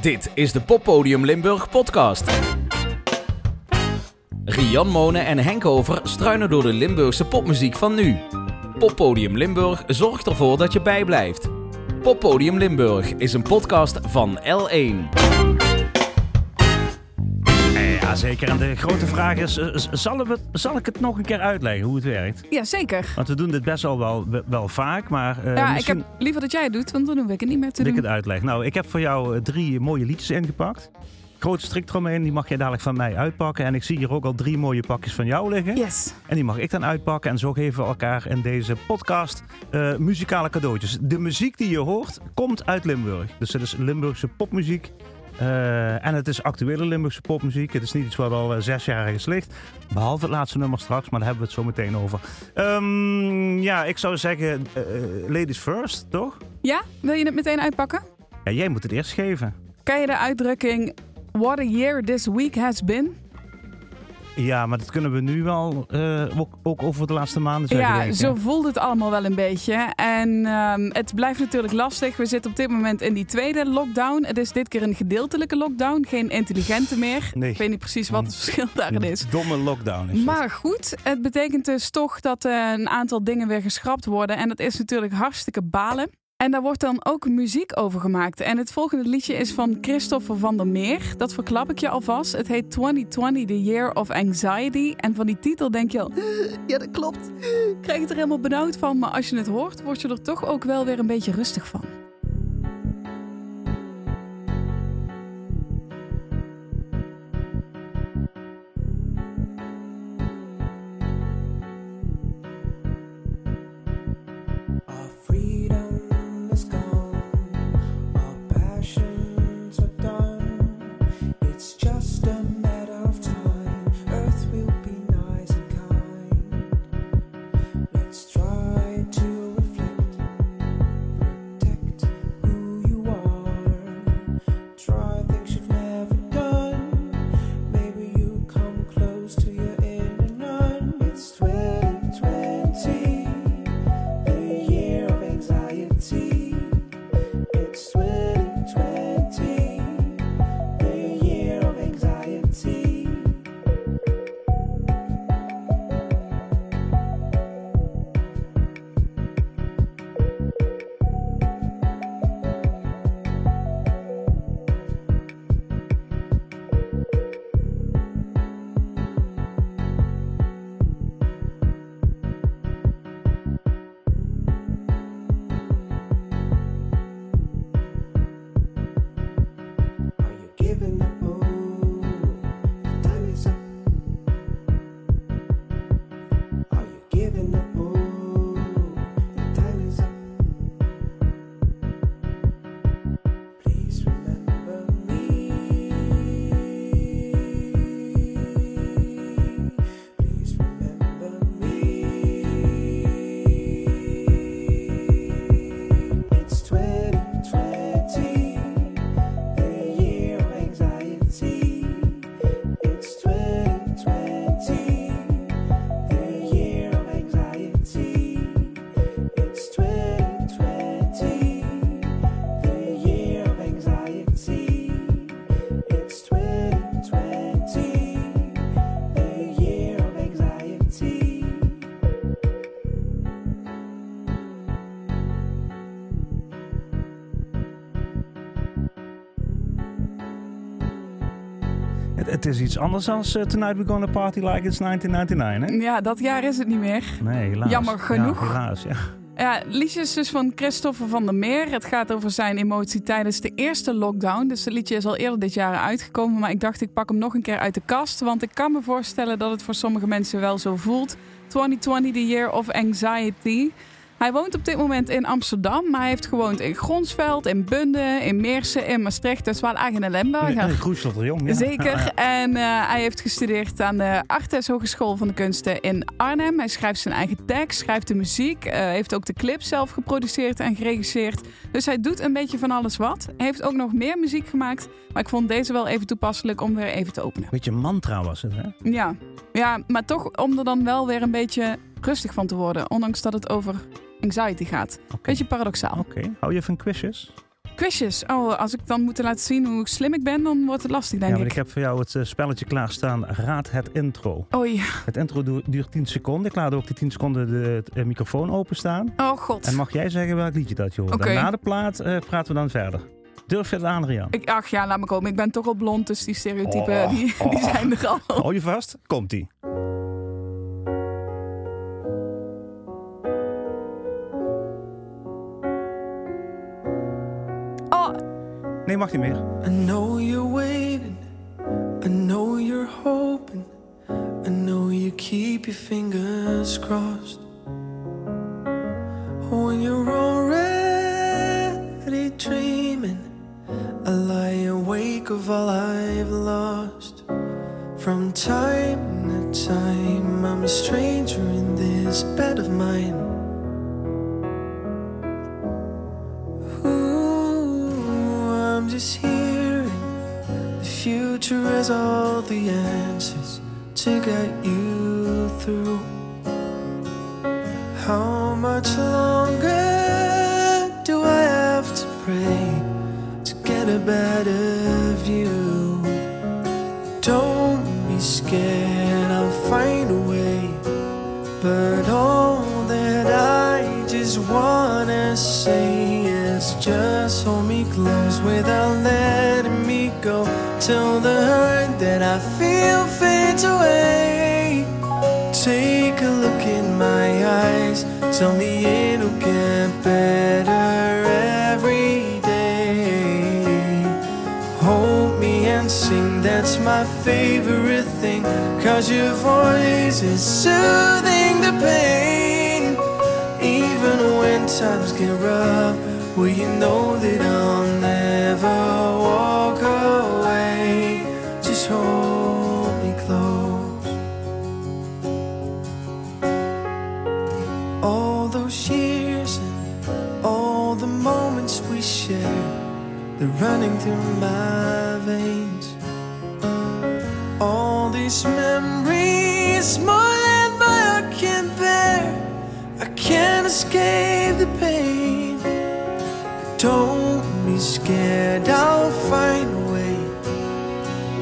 Dit is de Poppodium Limburg podcast. Rian Monen en Henk Over struinen door de Limburgse popmuziek van nu. Poppodium Limburg zorgt ervoor dat je bijblijft. Poppodium Limburg is een podcast van L1. Ja, zeker. En de grote vraag is, eh, zal, we- zal ik het nog een keer uitleggen hoe het werkt? Ja, zeker. Want we doen dit best wel, wel, wel vaak, maar eh, ja, misschien ik heb liever dat jij het doet, want dan hoef ik het niet meer te dat ik het uitleg. Nou, ik heb voor jou eh, drie mooie liedjes ingepakt. Grote strikt eromheen, die mag jij dadelijk van mij uitpakken. En ik zie hier ook al drie mooie pakjes van jou liggen. Yes. En die mag ik dan uitpakken. En zo geven we elkaar in deze podcast muzikale cadeautjes. De muziek die je hoort, komt uit Limburg. Dus het is Limburgse popmuziek. Eh, en het is actuele Limburgse popmuziek. Het is niet iets wat al eh, zes jaar ligt. Behalve het laatste nummer straks, maar daar hebben we het zo meteen over. Ehm, ja, ik zou zeggen, eh, ladies first, toch? Ja, wil je het meteen uitpakken? Ja, jij moet het eerst geven. Ken je de uitdrukking What a year this week has been? Ja, maar dat kunnen we nu wel eh, ook, ook over de laatste maanden zeggen, ja, zo voelt het allemaal wel een beetje. En ehm, het blijft natuurlijk lastig. We zitten op dit moment in die tweede lockdown. Het is dit keer een gedeeltelijke lockdown, geen intelligente meer. Nee. Ik weet niet precies wat het verschil daarin is. Domme lockdown is het. Maar goed, het betekent dus toch dat eh, een aantal dingen weer geschrapt worden. En dat is natuurlijk hartstikke balen. En daar wordt dan ook muziek over gemaakt. En het volgende liedje is van Christopher van der Meer. Dat verklap ik je alvast. Het heet 2020, The Year of Anxiety. En van die titel denk je al, ja dat klopt. Krijg het er helemaal benauwd van. Maar als je het hoort, word je er toch ook wel weer een beetje rustig van. Is iets anders dan eh, Tonight We're Gonna Party Like It's 1999, hè? Ja, dat jaar is het niet meer. Nee, helaas. Jammer genoeg. Ja, helaas, ja. Ja, liedjes dus van Christopher van der Meer. Het gaat over zijn emotie tijdens de eerste lockdown. Dus het liedje is al eerder dit jaar uitgekomen. Maar ik dacht, ik pak hem nog een keer uit de kast. Want ik kan me voorstellen dat het voor sommige mensen wel zo voelt. 2020, the year of anxiety. Hij woont op dit moment in Amsterdam. Maar hij heeft gewoond in Gronsveld, in Bunde, in Meersen, in Maastricht. Dat is wel echt een Limburger. Nee, de Jong, ja. Zeker. En eh, hij heeft gestudeerd aan de Artes Hogeschool van de Kunsten in Arnhem. Hij schrijft zijn eigen tekst, schrijft de muziek, eh, heeft ook de clip zelf geproduceerd en geregisseerd. Dus hij doet een beetje van alles wat. Hij heeft ook nog meer muziek gemaakt. Maar ik vond deze wel even toepasselijk om weer even te openen. Beetje mantra was het, hè? Ja, ja maar toch om er dan wel weer een beetje rustig van te worden. Ondanks dat het over anxiety gaat. Oké. Beetje paradoxaal. Oké. Hou je van quizjes? Quizjes. Oh, als ik dan moet laten zien hoe slim ik ben, dan wordt het lastig, denk ja, maar ik. ik heb voor jou het eh, spelletje klaarstaan. Raad het intro. Oei. Het intro du- duurt 10 seconden. Ik laat ook die 10 seconden de, eh, microfoon openstaan. Oh god. En mag jij zeggen welk liedje dat je hoort. En na de plaat eh, praten we dan verder. Durf je het aan, Rian? Ik, ach ja, laat me komen. Ik ben toch al blond, dus die stereotypen Oh, die, die oh. zijn er al. Hou je vast? Komt-ie. Nee, mag niet meer. I know you're waiting. I know you're hoping. I know you keep your fingers crossed. When you're already dreaming, I lie awake of all I've lost. From time to time, I'm a stranger in this bed of mine. Has all the answers to get you through. How much longer do I have to pray to get a better view? Don't be scared, I'll find a way. But all that I just wanna say is just hold me close without letting me go. Till the hurt that I feel fades away. Take a look in my eyes. Tell me it'll get better every day. Hold me and sing, that's my favorite thing. Cause your voice is soothing the pain. Even when times get rough, well, you know that I'll never walk running through my veins. All these memories, more than my heart can bear. I can't escape the pain. Don't be scared, I'll find a way.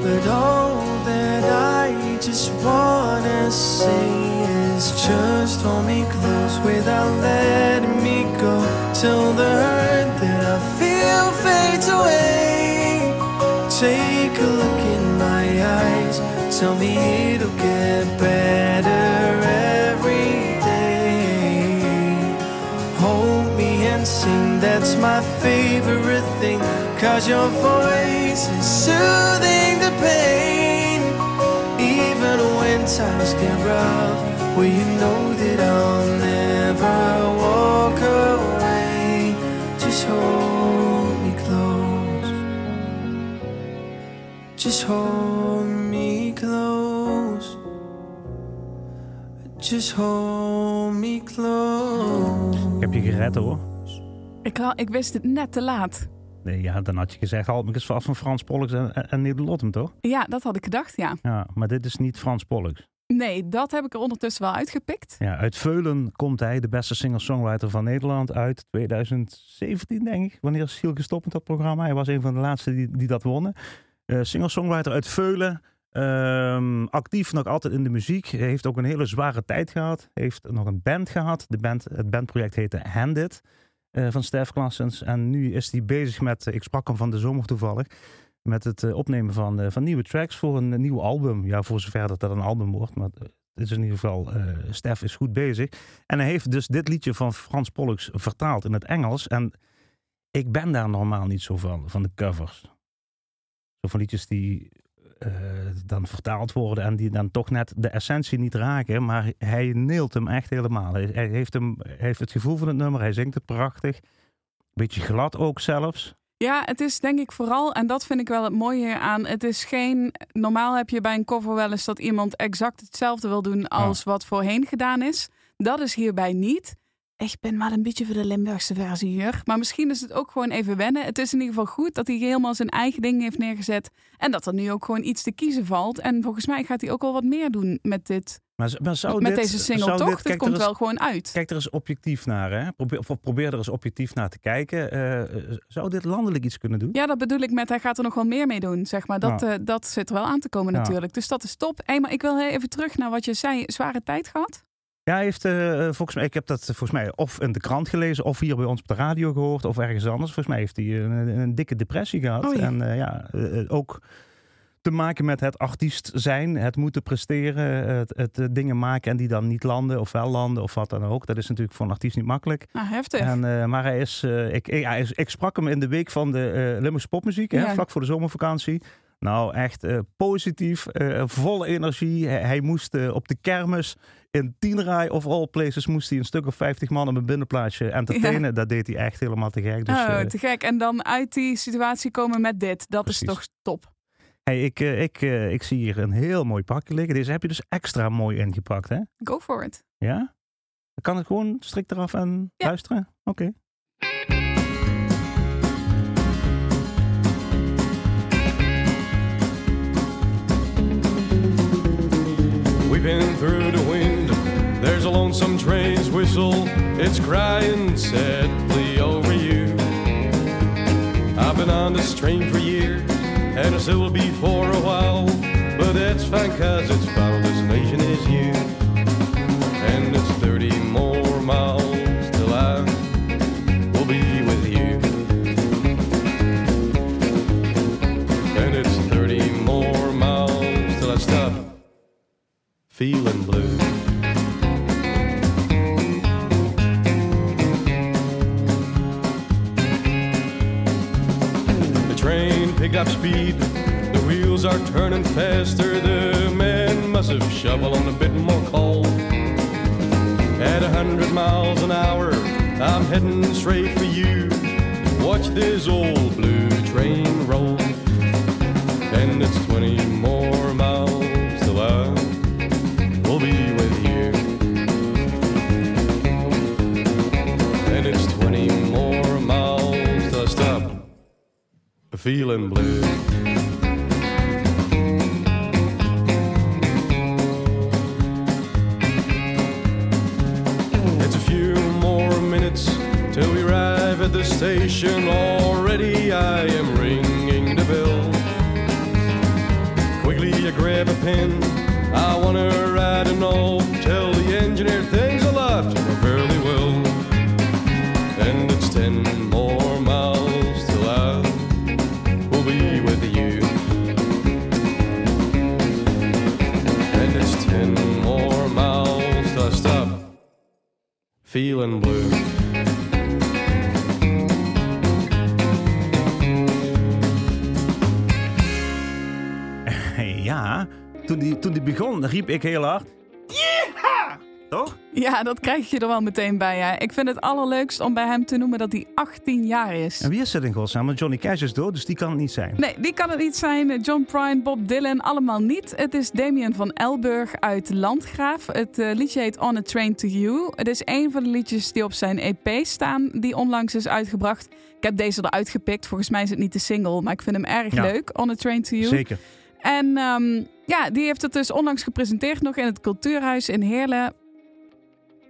But all that I just wanna say is just hold me close without letting me go. Till the hurt that I feel fades away. Take a look in my eyes. Tell me it'll get better every day. Hold me and sing, that's my favorite thing. Cause your voice is soothing the pain. Even when times get rough, well, you know that I'll never walk away. Just hold Just hold me close. Just hold me close. Ik heb je gered hoor. ik, ik wist het net te laat. Nee, ja, dan had je gezegd, haal me eens vast van Frans Pollux en, en, Nederlottem, toch? Ja, dat had ik gedacht, ja. Ja, maar dit is niet Frans Pollux. Nee, dat heb ik er ondertussen wel uitgepikt. Ja, uit Veulen komt hij, de beste singer-songwriter van Nederland, uit 2017, denk ik. Wanneer is Giel gestopt met dat programma? Hij was een van de laatste die, die dat wonnen. Eh singer-songwriter uit Veulen. Ehm, actief nog altijd in de muziek. Heeft ook een hele zware tijd gehad. Heeft nog een band gehad. De band, het bandproject heette Handit eh, van Stef Klassens. En nu is hij bezig met, eh, ik sprak hem van de zomer toevallig, met het opnemen van, van nieuwe tracks voor een nieuw album. Ja, voor zover dat dat een album wordt. Maar het is in ieder geval, eh Stef is goed bezig. En hij heeft dus dit liedje van Frans Pollux vertaald in het Engels. En ik ben daar normaal niet zo van, van de covers. Zo van liedjes die eh, dan vertaald worden en die dan toch net de essentie niet raken. Maar hij neelt hem echt helemaal. Hij, hij heeft, hem, hij heeft het gevoel van het nummer, hij zingt het prachtig. Beetje glad ook zelfs. Ja, het is denk ik vooral, en dat vind ik wel het mooie hier aan. Het is geen. Normaal heb je bij een cover wel eens dat iemand exact hetzelfde wil doen als wat voorheen gedaan is. Dat is hierbij niet. Ik ben wel een beetje voor de Limburgse versie hier. Maar misschien is het ook gewoon even wennen. Het is in ieder geval goed dat hij helemaal zijn eigen ding heeft neergezet. En dat er nu ook gewoon iets te kiezen valt. En volgens mij gaat hij ook wel wat meer doen met dit. Maar, maar zou met dit, deze single zou toch? dit- Dit kijk, er komt eens- wel gewoon uit. Kijk er eens objectief naar, hè? Probeer, of probeer er eens objectief naar te kijken. Eh, eh, zou dit landelijk iets kunnen doen? Ja, dat bedoel ik met hij gaat er nog wel meer mee doen. Zeg maar. dat, eh, dat zit er wel aan te komen natuurlijk. Dus dat is top. Hey, maar ik wil even terug naar wat je zei. Zware tijd gehad? Ja, hij heeft eh, volgens mij, ik heb dat volgens mij of in de krant gelezen, of hier bij ons op de radio gehoord, of ergens anders. Volgens mij heeft hij een, een dikke depressie gehad. Oh ja. En eh, ja, eh, ook te maken met het artiest zijn, het moeten presteren, het, het eh, dingen maken en die dan niet landen of wel landen of wat dan ook. Dat is natuurlijk voor een artiest niet makkelijk. Nou, heftig. En, eh, maar hij is, eh, ik, ik, hij is- ik sprak hem in de week van de eh Limburgse popmuziek, hè, vlak voor de zomervakantie. Nou, echt eh, positief, eh, volle energie. Hij, hij moest eh, op de kermis in Tienraai of all places moest hij een stuk of 50 man op een binnenplaatsje entertainen. Dat deed hij echt helemaal te gek. Dus, oh, te gek. En dan uit die situatie komen met dit. Dat Precies. is toch top. hey, ik, ik, ik zie hier een heel mooi pakje liggen. Deze heb je dus extra mooi ingepakt, hè? Go for it. Ja? Dan kan ik gewoon strikt eraf en Ja. luisteren? Oké. Weeping through the wind, there's a lonesome train's whistle. It's crying sadly over you. I've been on this train for years, and I still will be for a while. But that's fine, cause its final destination is you. And it's 30 more miles Grab a pen. I wanna write a note. Tell the engineer things a lot fairly well. And it's ten more miles till I will be with you. And it's ten more miles till I stop feeling blue. Die, toen die begon, riep ik heel hard. Ja! Toch? Ja, dat krijg je er wel meteen bij. Hè. Ik vind het allerleukst om bij hem te noemen dat hij 18 jaar is. En wie is het in godsnaam? Want Johnny Cash is dood, dus die kan het niet zijn. Nee, die kan het niet zijn. John Prine, Bob Dylan, allemaal niet. Het is Damien van Elburg uit Landgraaf. Het eh, liedje heet On a Train to You. Het is een van de liedjes die op zijn EP staan, die onlangs is uitgebracht. Ik heb deze eruit gepikt. Volgens mij is het niet de single, maar ik vind hem erg Ja. leuk. On a Train to You. Zeker. En ehm, ja, die heeft het dus onlangs gepresenteerd nog in het Cultuurhuis in Heerlen.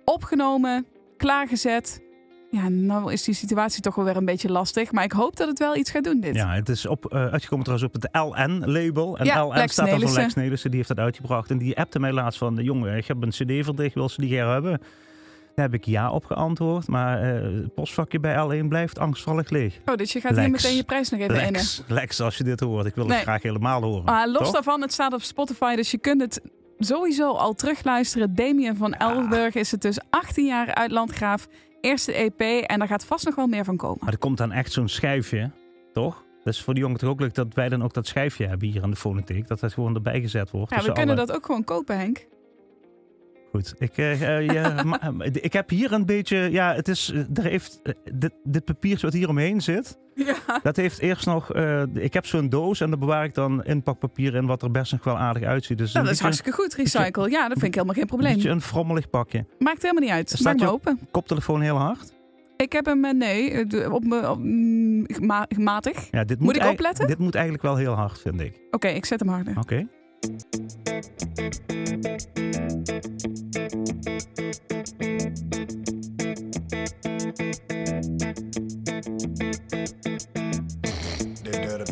Opgenomen, klaargezet. Ja, nou is die situatie toch wel weer een beetje lastig. Maar ik hoop dat het wel iets gaat doen, dit. Ja, het is op, eh, uitgekomen trouwens op het LN-label. En Ja, LN Lex staat dan voor. Lex Nelissen, die heeft dat uitgebracht. En die appte mij laatst van, jongen, ik heb een cd verdicht, wil ze die graag hebben? Daar heb ik ja op geantwoord, maar eh, het postvakje bij L1 blijft angstvallig leeg. Oh, dus je gaat hier meteen je prijs nog even innen. Lex, als je dit hoort, ik wil Nee. het graag helemaal horen. Ah, los Toch? daarvan, het staat op Spotify, dus je kunt het sowieso al terugluisteren. Damien van Elburg is het dus 18 jaar uit Landgraaf. Eerste EP en daar gaat vast nog wel meer van komen. Maar er komt dan echt zo'n schijfje, toch? Dat is voor die jongen toch ook leuk dat wij dan ook dat schijfje hebben hier aan de fonotheek. Dat dat gewoon erbij gezet wordt. Ja, we tussen kunnen alle- dat ook gewoon kopen, Henk. Goed, ik, eh, eh, ja, ma- ik heb hier een beetje, ja, het is, eh, er heeft, eh, dit, dit papiertje wat hier omheen zit, Ja. dat heeft eerst nog, eh, ik heb zo'n doos en daar bewaar ik dan inpakpapier in wat er best nog wel aardig uitziet. Dus Nou, een dat is hartstikke goed, recycle. Ja, dat vind ik helemaal geen een probleem. beetje een frommelig pakje. Maakt helemaal niet uit. Staat je open. Koptelefoon heel hard. Ik heb hem, eh, nee, eh, op me mm, ma- matig. Ja, dit Moet ik opletten? Dit moet eigenlijk wel heel hard, vind ik. Oké, ik zet hem harder. Oké.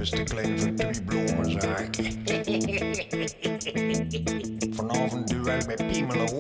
Is te klein voor twee bloemenzaak. Vanavond duel met Piemelen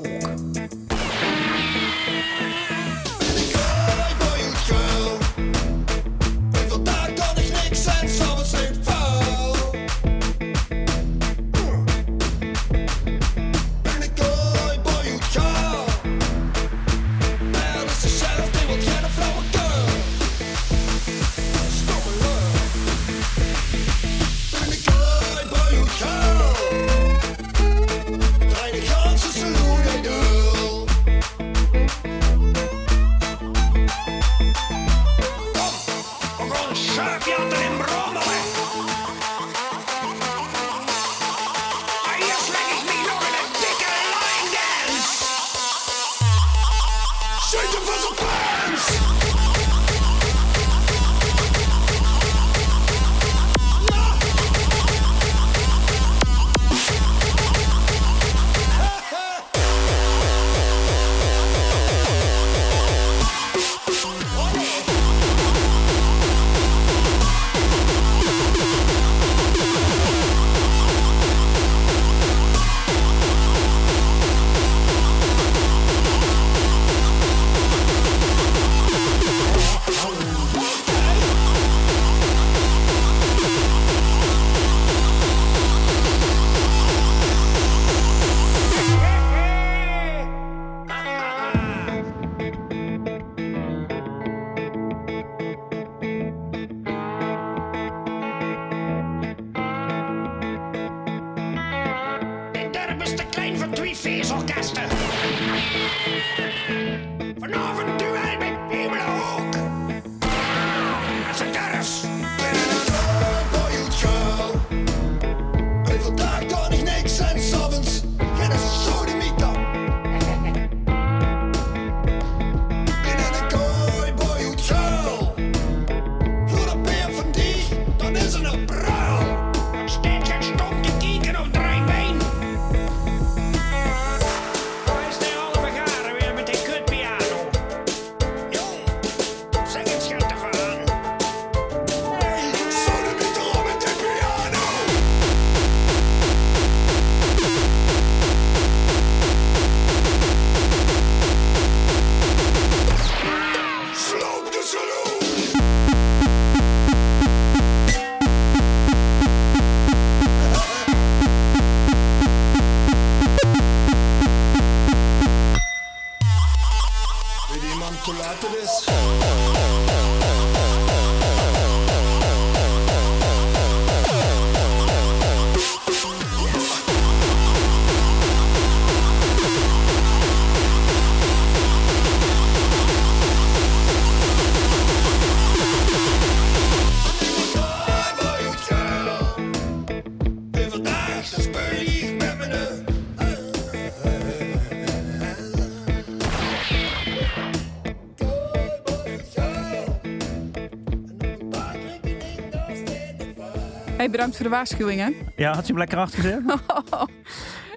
Hey, bedankt voor de waarschuwing, hè? Ja, had je hem lekker hard gezet?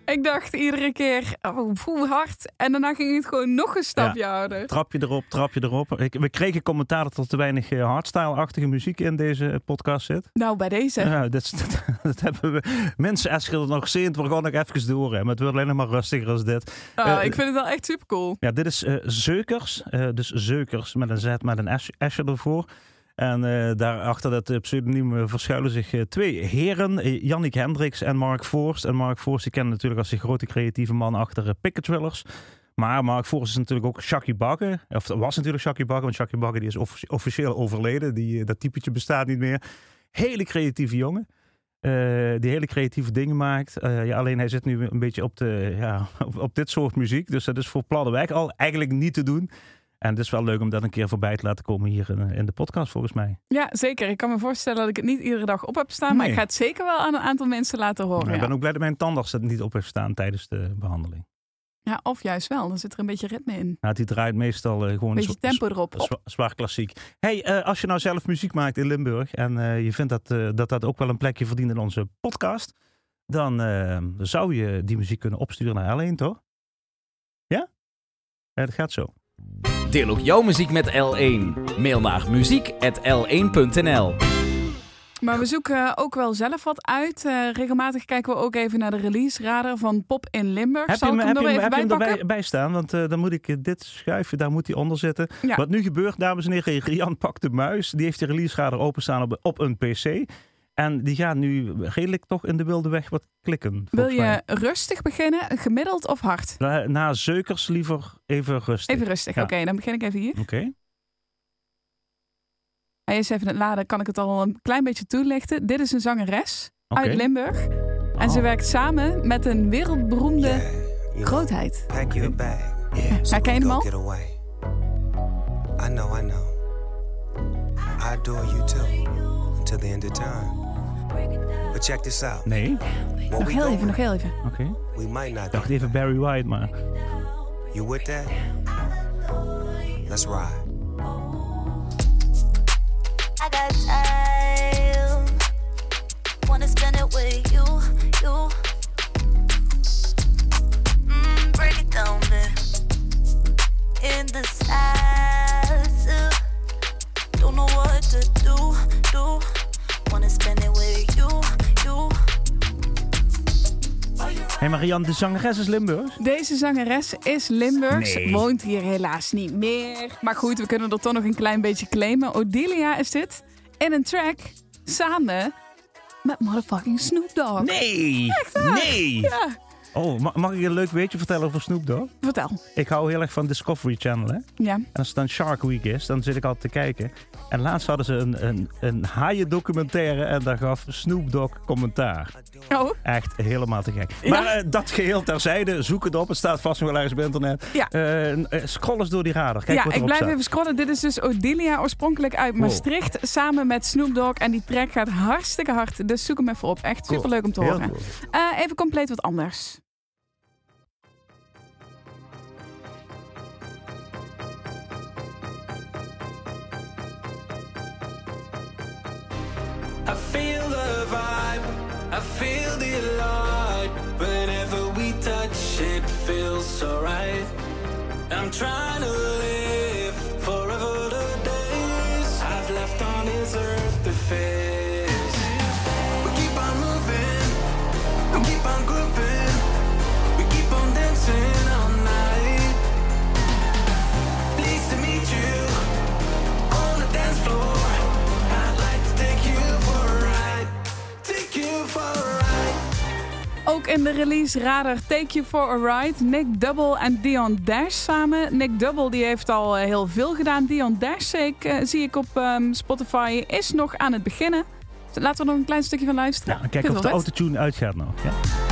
Ik dacht iedere keer, oh, hard. En daarna ging het gewoon nog een stapje harder. Trapje erop, trapje erop. Ik, we kregen commentaar dat er te weinig eh, hardstyle-achtige muziek in deze podcast zit. Nou, bij deze. Ja, dat, dat, dat hebben we. Mensen Eschil nog gezien, we gaan nog even door. Hè, maar het wordt alleen nog maar rustiger als dit. Oh, eh, ik vind het wel echt super cool. Ja, dit is eh, Zeukers. eh, dus Zeukers met een Z met een S ervoor. En eh daarachter dat eh, pseudoniem eh, verschuilen zich twee heren. Jannik Hendricks en Mark Forst. En Mark Forst, die kennen natuurlijk als de grote creatieve man achter uh, Picket Trillers. Maar Mark Forst is natuurlijk ook Shaki Bagge. Of was natuurlijk Shaki Bagge, want Shaki Bagge die is offici- officieel overleden. Die, dat typetje bestaat niet meer. Hele creatieve jongen. die hele creatieve dingen maakt. Ja, alleen hij zit nu een beetje op, de, ja, op, dit soort muziek. Dus dat is voor Pladdewijk al eigenlijk niet te doen. En het is wel leuk om dat een keer voorbij te laten komen hier in, in de podcast volgens mij. Ja, zeker. Ik kan me voorstellen dat ik het niet iedere dag op heb staan. Maar ik ga het zeker wel aan een aantal mensen laten horen. Maar ik ja. ben ook blij dat mijn tandarts het niet op heeft staan tijdens de behandeling. Ja, of juist wel. Dan zit er een beetje ritme in. Nou, die draait meestal eh, gewoon Een beetje tempo erop. zwa- zwa- zwaar klassiek. Hey, eh, als je nou zelf muziek maakt in Limburg en eh, je vindt dat, eh, dat dat ook wel een plekje verdient in onze podcast, dan eh, zou je die muziek kunnen opsturen naar L1, toch? Ja? Ja, dat gaat zo. Deel ook jouw muziek met L1. Mail naar muziek.l1.nl Maar we zoeken ook wel zelf wat uit. Eh, regelmatig kijken we ook even naar de release radar van Pop in Limburg. Heb je Zal hem, ik hem er even heb je bij hem erbij bij staan? Want eh, dan moet ik eh, dit schuifje, daar moet hij onder zitten. Ja. Wat nu gebeurt, dames en heren, Rian pakt de muis. Die heeft de release radar openstaan op, op een pc. En die gaat nu redelijk toch in de wilde weg wat klikken. Wil mij. je rustig beginnen, gemiddeld of hard? Na, na zeukers liever even rustig. Even rustig. Ja. Oké, dan begin ik even hier. Oké. Hij is even het laden, kan ik het al een klein beetje toelichten. Dit is een zangeres uit Limburg. En ze Oh. werkt samen met een wereldberoemde Yeah, grootheid. Pack your bag. Yeah. So Herken je hem go al? get away. I know, I know. I adore you too. Until the end of time. But check this out. Nee, What Nog heel even, nog heel even. oké. we might not Ik dacht even Barry White, maar... You with that? Let's ride. I got De zangeres is Limburg. Deze zangeres is Limburgs, Nee. woont hier helaas niet meer. Maar goed, we kunnen er toch nog een klein beetje claimen. Odilia is dit. In een track samen met motherfucking Snoop Dogg. Nee! Nee! Ja, Oh, ma- mag ik je een leuk weetje vertellen over Snoop Dogg? vertel. Ik hou heel erg van Discovery Channel, hè? Ja. En als het dan Shark Week is, dan zit ik altijd te kijken. En laatst hadden ze een, een, een haaiendocumentaire en daar gaf Snoop Dogg commentaar. Oh, Echt helemaal te gek. Ja. Maar eh, dat geheel terzijde, zoek het op. Het staat vast nog wel ergens op internet. Ja. Eh, eh, scroll eens door die radar. Kijk ja, wat ik blijf staat. even scrollen. Dit is dus Odilia, oorspronkelijk uit Wow. Maastricht. Samen met Snoop Dogg. En die track gaat hartstikke hard. Dus zoek hem even op. Echt superleuk om te horen. cool. Even compleet wat anders. I feel the vibe, I feel the light. Whenever we touch, it feels so right. I'm trying to live forever the days I've left on this earth to face. In de release radar Take You For A Ride. Nick Double en Dion Dash samen. Nick Double die heeft al eh, heel veel gedaan. Dion Dash zie ik, eh, zie ik op ehm, Spotify is nog aan het beginnen. Laten we nog een klein stukje van luisteren. Ja, kijk Vind of de autotune uitgaat nog. Ja.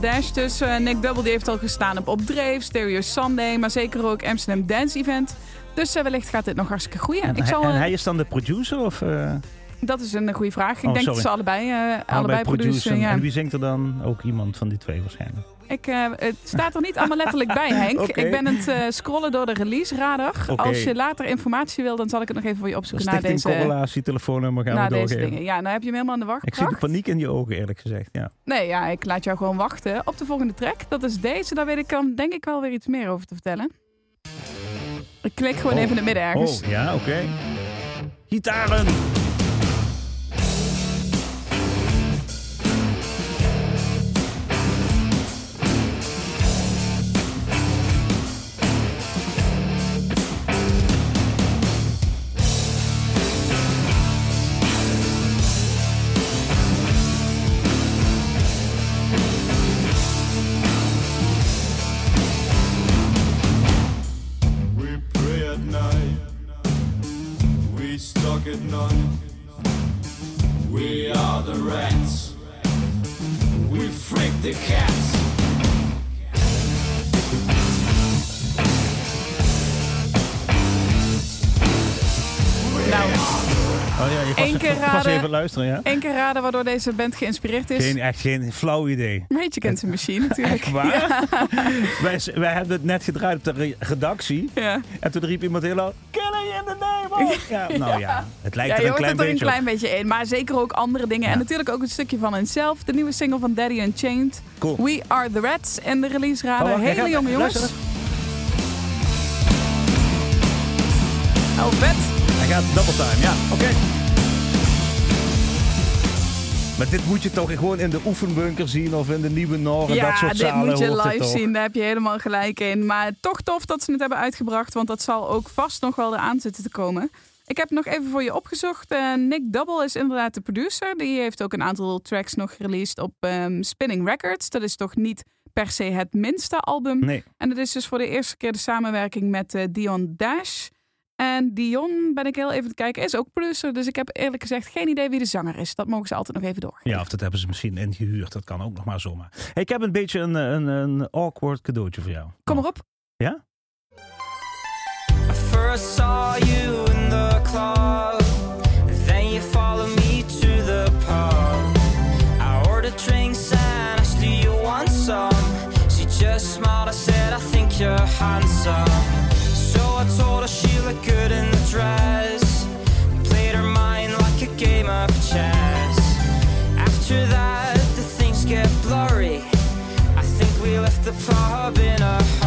Dash. Dus Nick Double die heeft al gestaan op Opdreef, Stereo Sunday, maar zeker ook Amsterdam Dance Event. Dus eh, wellicht gaat dit nog hartstikke groeien. En, Ik zal, hij, en eh, hij is dan de producer? Of, eh Dat is een goede vraag. Ik Oh, denk dat ze allebei, allebei, allebei produceren. Ja. En wie zingt er dan? Ook iemand van die twee waarschijnlijk. Ik, eh, het staat er niet allemaal letterlijk bij, Henk. Ik ben aan het eh, scrollen door de release radar. Als je later informatie wil, dan zal ik het nog even voor je opzoeken na deze, Correlatie, telefoonnummer gaan na we deze doorgeven. dingen. Ja, nou heb je hem helemaal aan de Ik zie de paniek in je ogen eerlijk gezegd. Ja. Nee, ja, ik laat jou gewoon wachten op de volgende track. Dat is deze. Daar weet ik dan denk ik wel weer iets meer over te vertellen. Ik klik gewoon Oh. even in het midden ergens. Oh, ja, oké. Gitaren! the cat. Keer raden. even luisteren, ja? Één keer raden waardoor deze band geïnspireerd is. Geen, echt geen flauw idee. Rage Against the Machine natuurlijk. Echt waar? wij, wij hebben het net gedraaid op de re- redactie. Ja. En toen riep iemand heel loud... Killing in the name of... Ja, nou ja, het lijkt er je een klein het er een beetje klein beetje in. Maar zeker ook andere dingen. En natuurlijk ook een stukje van Himself. De nieuwe single van Daddy Unchained. Cool. We Are The Rats. En de release Oh, raden. Hele jonge jongens. luister Oh, vet. Hij gaat double time, ja. Oké. Maar dit moet je toch gewoon in de oefenbunker zien of in de Nieuwe Noorden, dat Ja, soort dit zalen moet je hoort dit live zien. Daar heb je helemaal gelijk in. Maar toch tof dat ze het hebben uitgebracht. Want dat zal ook vast nog wel eraan zitten te komen. Ik heb nog even voor je opgezocht. Eh, Nick Double is inderdaad de producer. Die heeft ook een aantal tracks nog released op ehm, Spinning Records. Dat is toch niet per se het minste album. Nee. En dat is dus voor de eerste keer de samenwerking met eh, Dion Dash. En Dion, ben ik heel even te kijken, is ook producer. Dus ik heb eerlijk gezegd geen idee wie de zanger is. Dat mogen ze altijd nog even door. Ja, of dat hebben ze misschien ingehuurd. Dat kan ook nog maar zomaar. Hey, ik heb een beetje een, een, een awkward cadeautje voor jou. Kom maar op. Ja? I first saw you in the club, then you followed me to the pub. I ordered drinks and asked, Do you want some? She just smiled. I said, I think you're handsome. Good in the dress. Played her mind like a game of chess. After that, the things get blurry. I think we left the pub in a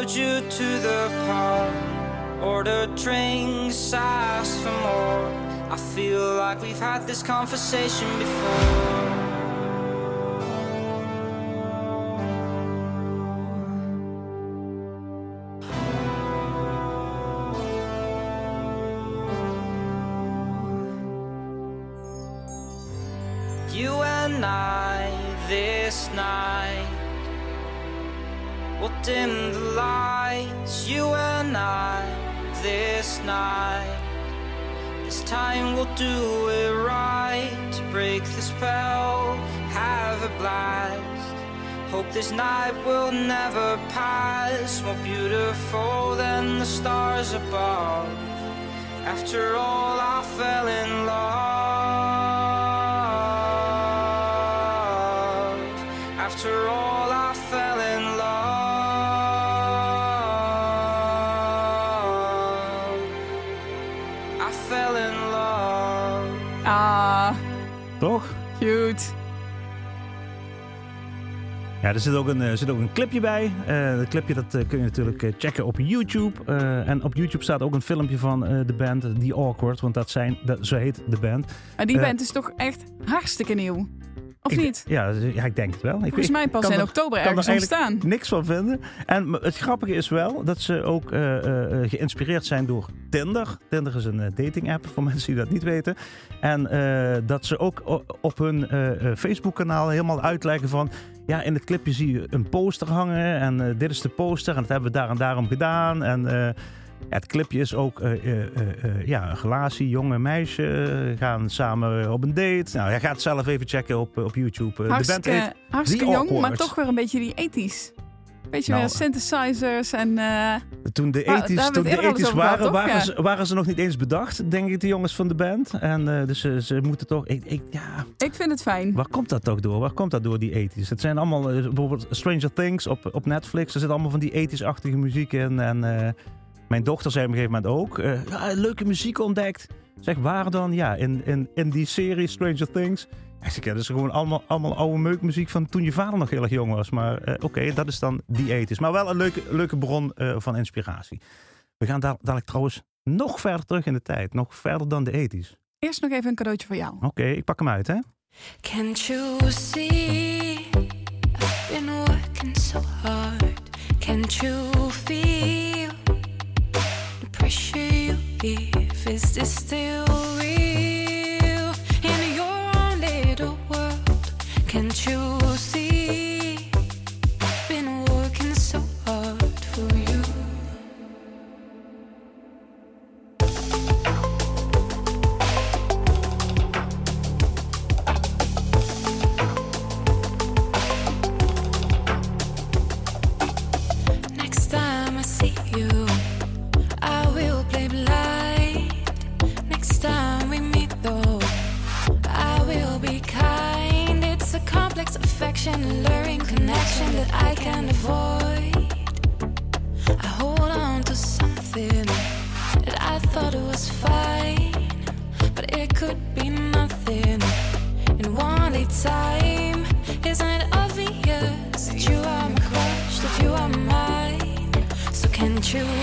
followed you to the pub. Ordered drinks, asked for more. I feel like we've had this conversation before. Time we'll do it right. Break the spell, have a blast. Hope this night will never pass. More beautiful than the stars above. After all, I fell in love. Ja, er zit ook een, er zit ook een clipje bij. Eh dat clipje dat, eh, kun je natuurlijk eh, checken op YouTube. Eh, en op YouTube staat ook een filmpje van eh, de band The Awkward. Want dat zijn, dat, zo heet de band. Maar die Eh, band is toch echt hartstikke nieuw. Of Ik- niet? Ja, dus- ja, ik denk het wel. Volgens ik mij pas in er- oktober er ergens eigenlijk ontstaan. niks van vinden. En het grappige is wel dat ze ook eh, eh, eh, geïnspireerd zijn door Tinder. Tinder is een dating app voor mensen die dat niet weten. En dat ze ook op hun Facebook kanaal helemaal uitleggen van... Ja, in het clipje zie je een poster hangen en dit is de poster en dat hebben we daar en daarom gedaan. En ja, het clipje is ook eh, eh, eh, ja, een relatie, jongen, meisje, eh, gaan samen op een date. Nou, jij gaat zelf even checken op, eh, op YouTube. Eh, de band Hartstikke, heet hartstikke jong, maar toch weer een beetje die ethisch. Beetje Nou, weer synthesizers en... Toen de ethisch, toen het de ethisch gehad, waren, waren, ze, waren ze nog niet eens bedacht, denk ik, de jongens van de band. En dus ze, ze moeten toch... Ik, ik, ja, ik vind het fijn. waar komt dat toch door? Waar komt dat door, die ethisch? Het zijn allemaal, bijvoorbeeld Stranger Things op, op Netflix. Er zit allemaal van die ethisch-achtige muziek in. En mijn dochter zei op een gegeven moment ook... eh, ja, leuke muziek ontdekt. Zeg, waar dan? Ja, in, in, in die serie Stranger Things... Ik zeg, ja, dat is gewoon allemaal, allemaal oude meukmuziek van toen je vader nog heel erg jong was. Maar eh, oké, dat is dan die ethisch. Maar wel een leuke, leuke bron eh, van inspiratie. We gaan da- dadelijk trouwens nog verder terug in de tijd. Nog verder dan de ethisch. Eerst nog even een cadeautje voor jou. Oké, ik pak hem uit, hè? Can't you see? I've been working so hard. Can't you feel pressure you give? Is this still real in your own little world? Can't you So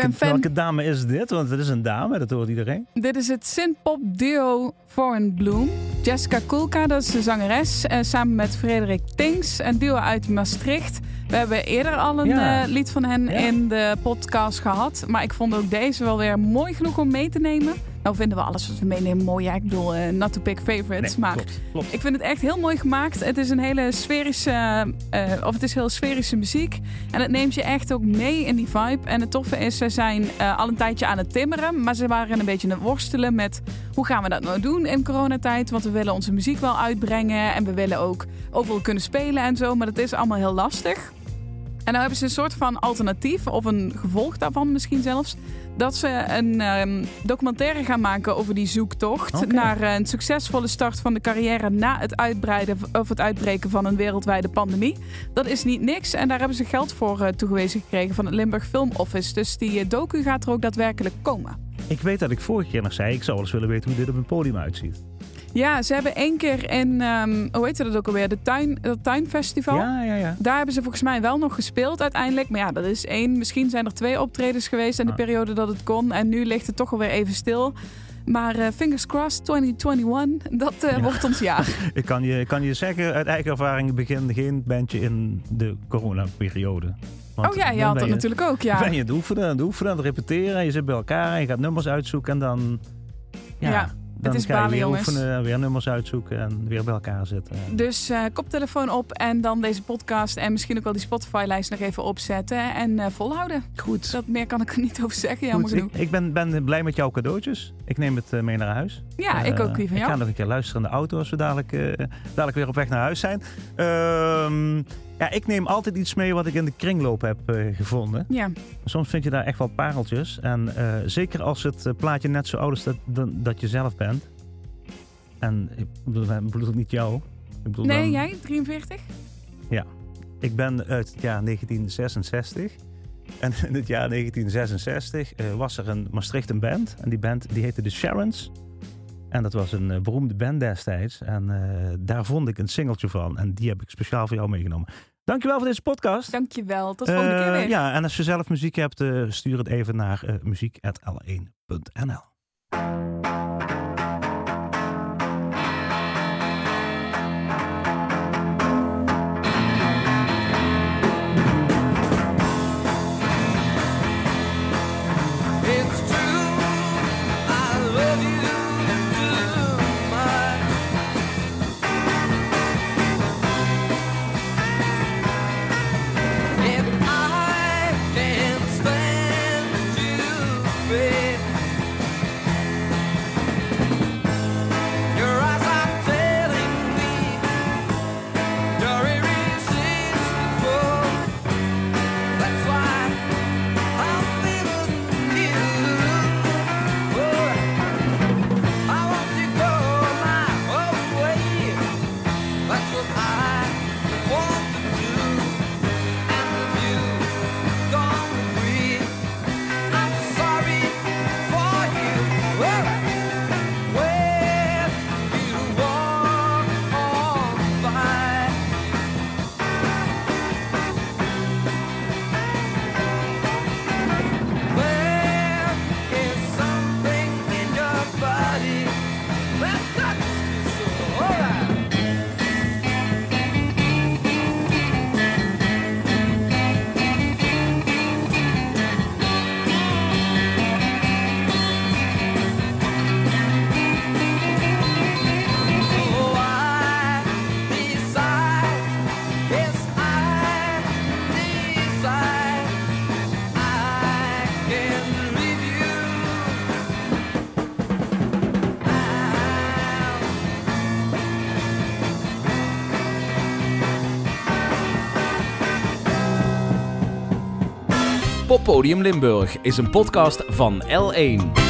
Welke, ben fan. welke dame is dit? Want het is een dame, dat hoort iedereen. Dit is het synthpop duo Foreign Bloom. Jessica Kulka, dat is de zangeres. En samen met Frederik Tings, een duo uit Maastricht. We hebben eerder al een Ja. eh, lied van hen Ja. in de podcast gehad. Maar ik vond ook deze wel weer mooi genoeg om mee te nemen. Nou vinden we alles wat we meenemen mooi. Ja, ik bedoel, eh, not to pick favorites. Nee, maar klopt, klopt. ik vind het echt heel mooi gemaakt. Het is een hele sferische, eh, of het is heel sferische muziek. En het neemt je echt ook mee in die vibe. En het toffe is, ze zijn eh, al een tijdje aan het timmeren. Maar ze waren een beetje aan het worstelen met hoe gaan we dat nou doen in coronatijd. Want we willen onze muziek wel uitbrengen. En we willen ook overal kunnen spelen en zo. Maar dat is allemaal heel lastig. En nou hebben ze een soort van alternatief, of een gevolg daarvan misschien zelfs. Dat ze een ehm, documentaire gaan maken over die zoektocht naar een succesvolle start van de carrière na het, uitbreiden, of het uitbreken van een wereldwijde pandemie. Dat is niet niks en daar hebben ze geld voor eh, toegewezen gekregen van het Limburg Film Office. Dus die eh, docu gaat er ook daadwerkelijk komen. Ik weet dat ik vorige keer nog zei, ik zou wel eens willen weten hoe dit op een podium uitziet. Ja, ze hebben één keer in, ehm, hoe heet dat ook alweer, de tuin, het tuinfestival. Ja, ja, ja. Daar hebben ze volgens mij wel nog gespeeld uiteindelijk. Maar ja, dat is één. Misschien zijn er twee optredens geweest in de Ah. periode dat het kon. En nu ligt het toch alweer even stil. Maar eh, fingers crossed, 2021, dat Ja. wordt ons jaar. Ik kan je, ik kan je zeggen, uit eigen ervaring begin geen bandje in de coronaperiode. Want oh ja, je had dat natuurlijk ook, ja. Ben je aan het oefenen, aan het oefenen, aan het repeteren. En je zit bij elkaar en je gaat nummers uitzoeken en dan... Ja, Ja, dan is ga je balen, weer jongens. oefenen, weer nummers uitzoeken en weer bij elkaar zitten. Dus eh, koptelefoon op en dan deze podcast en misschien ook wel die Spotify-lijst nog even opzetten en eh, volhouden. Goed. Dat meer kan ik er niet over zeggen, jammer Goed, genoeg. ik, ik ben, ben blij met jouw cadeautjes. Ik neem het eh, mee naar huis. Ja, ik Eh, ook, die van Ik jou. ga nog een keer luisteren in de auto als we dadelijk, eh, dadelijk weer op weg naar huis zijn. Ehm, ja, ik neem altijd iets mee wat ik in de kringloop heb eh, gevonden. Ja, Soms vind je daar echt wel pareltjes. En eh, zeker als het eh, plaatje net zo oud is dat, dan, dat je zelf bent. En ik bedoel, ik bedoel niet jou. Ik bedoel nee, dan- jij, 43? Ik ben uit het jaar 1966. En in het jaar 1966 eh, was er in Maastricht een band. En die band die heette de Sharons. En dat was een eh, beroemde band destijds. En eh, daar vond ik een singeltje van. En die heb ik speciaal voor jou meegenomen. Dankjewel voor deze podcast. Dankjewel, tot de volgende keer weer. Ja, en als je zelf muziek hebt, stuur het even naar eh muziek.l1.nl. Poppodium Limburg is een podcast van L1.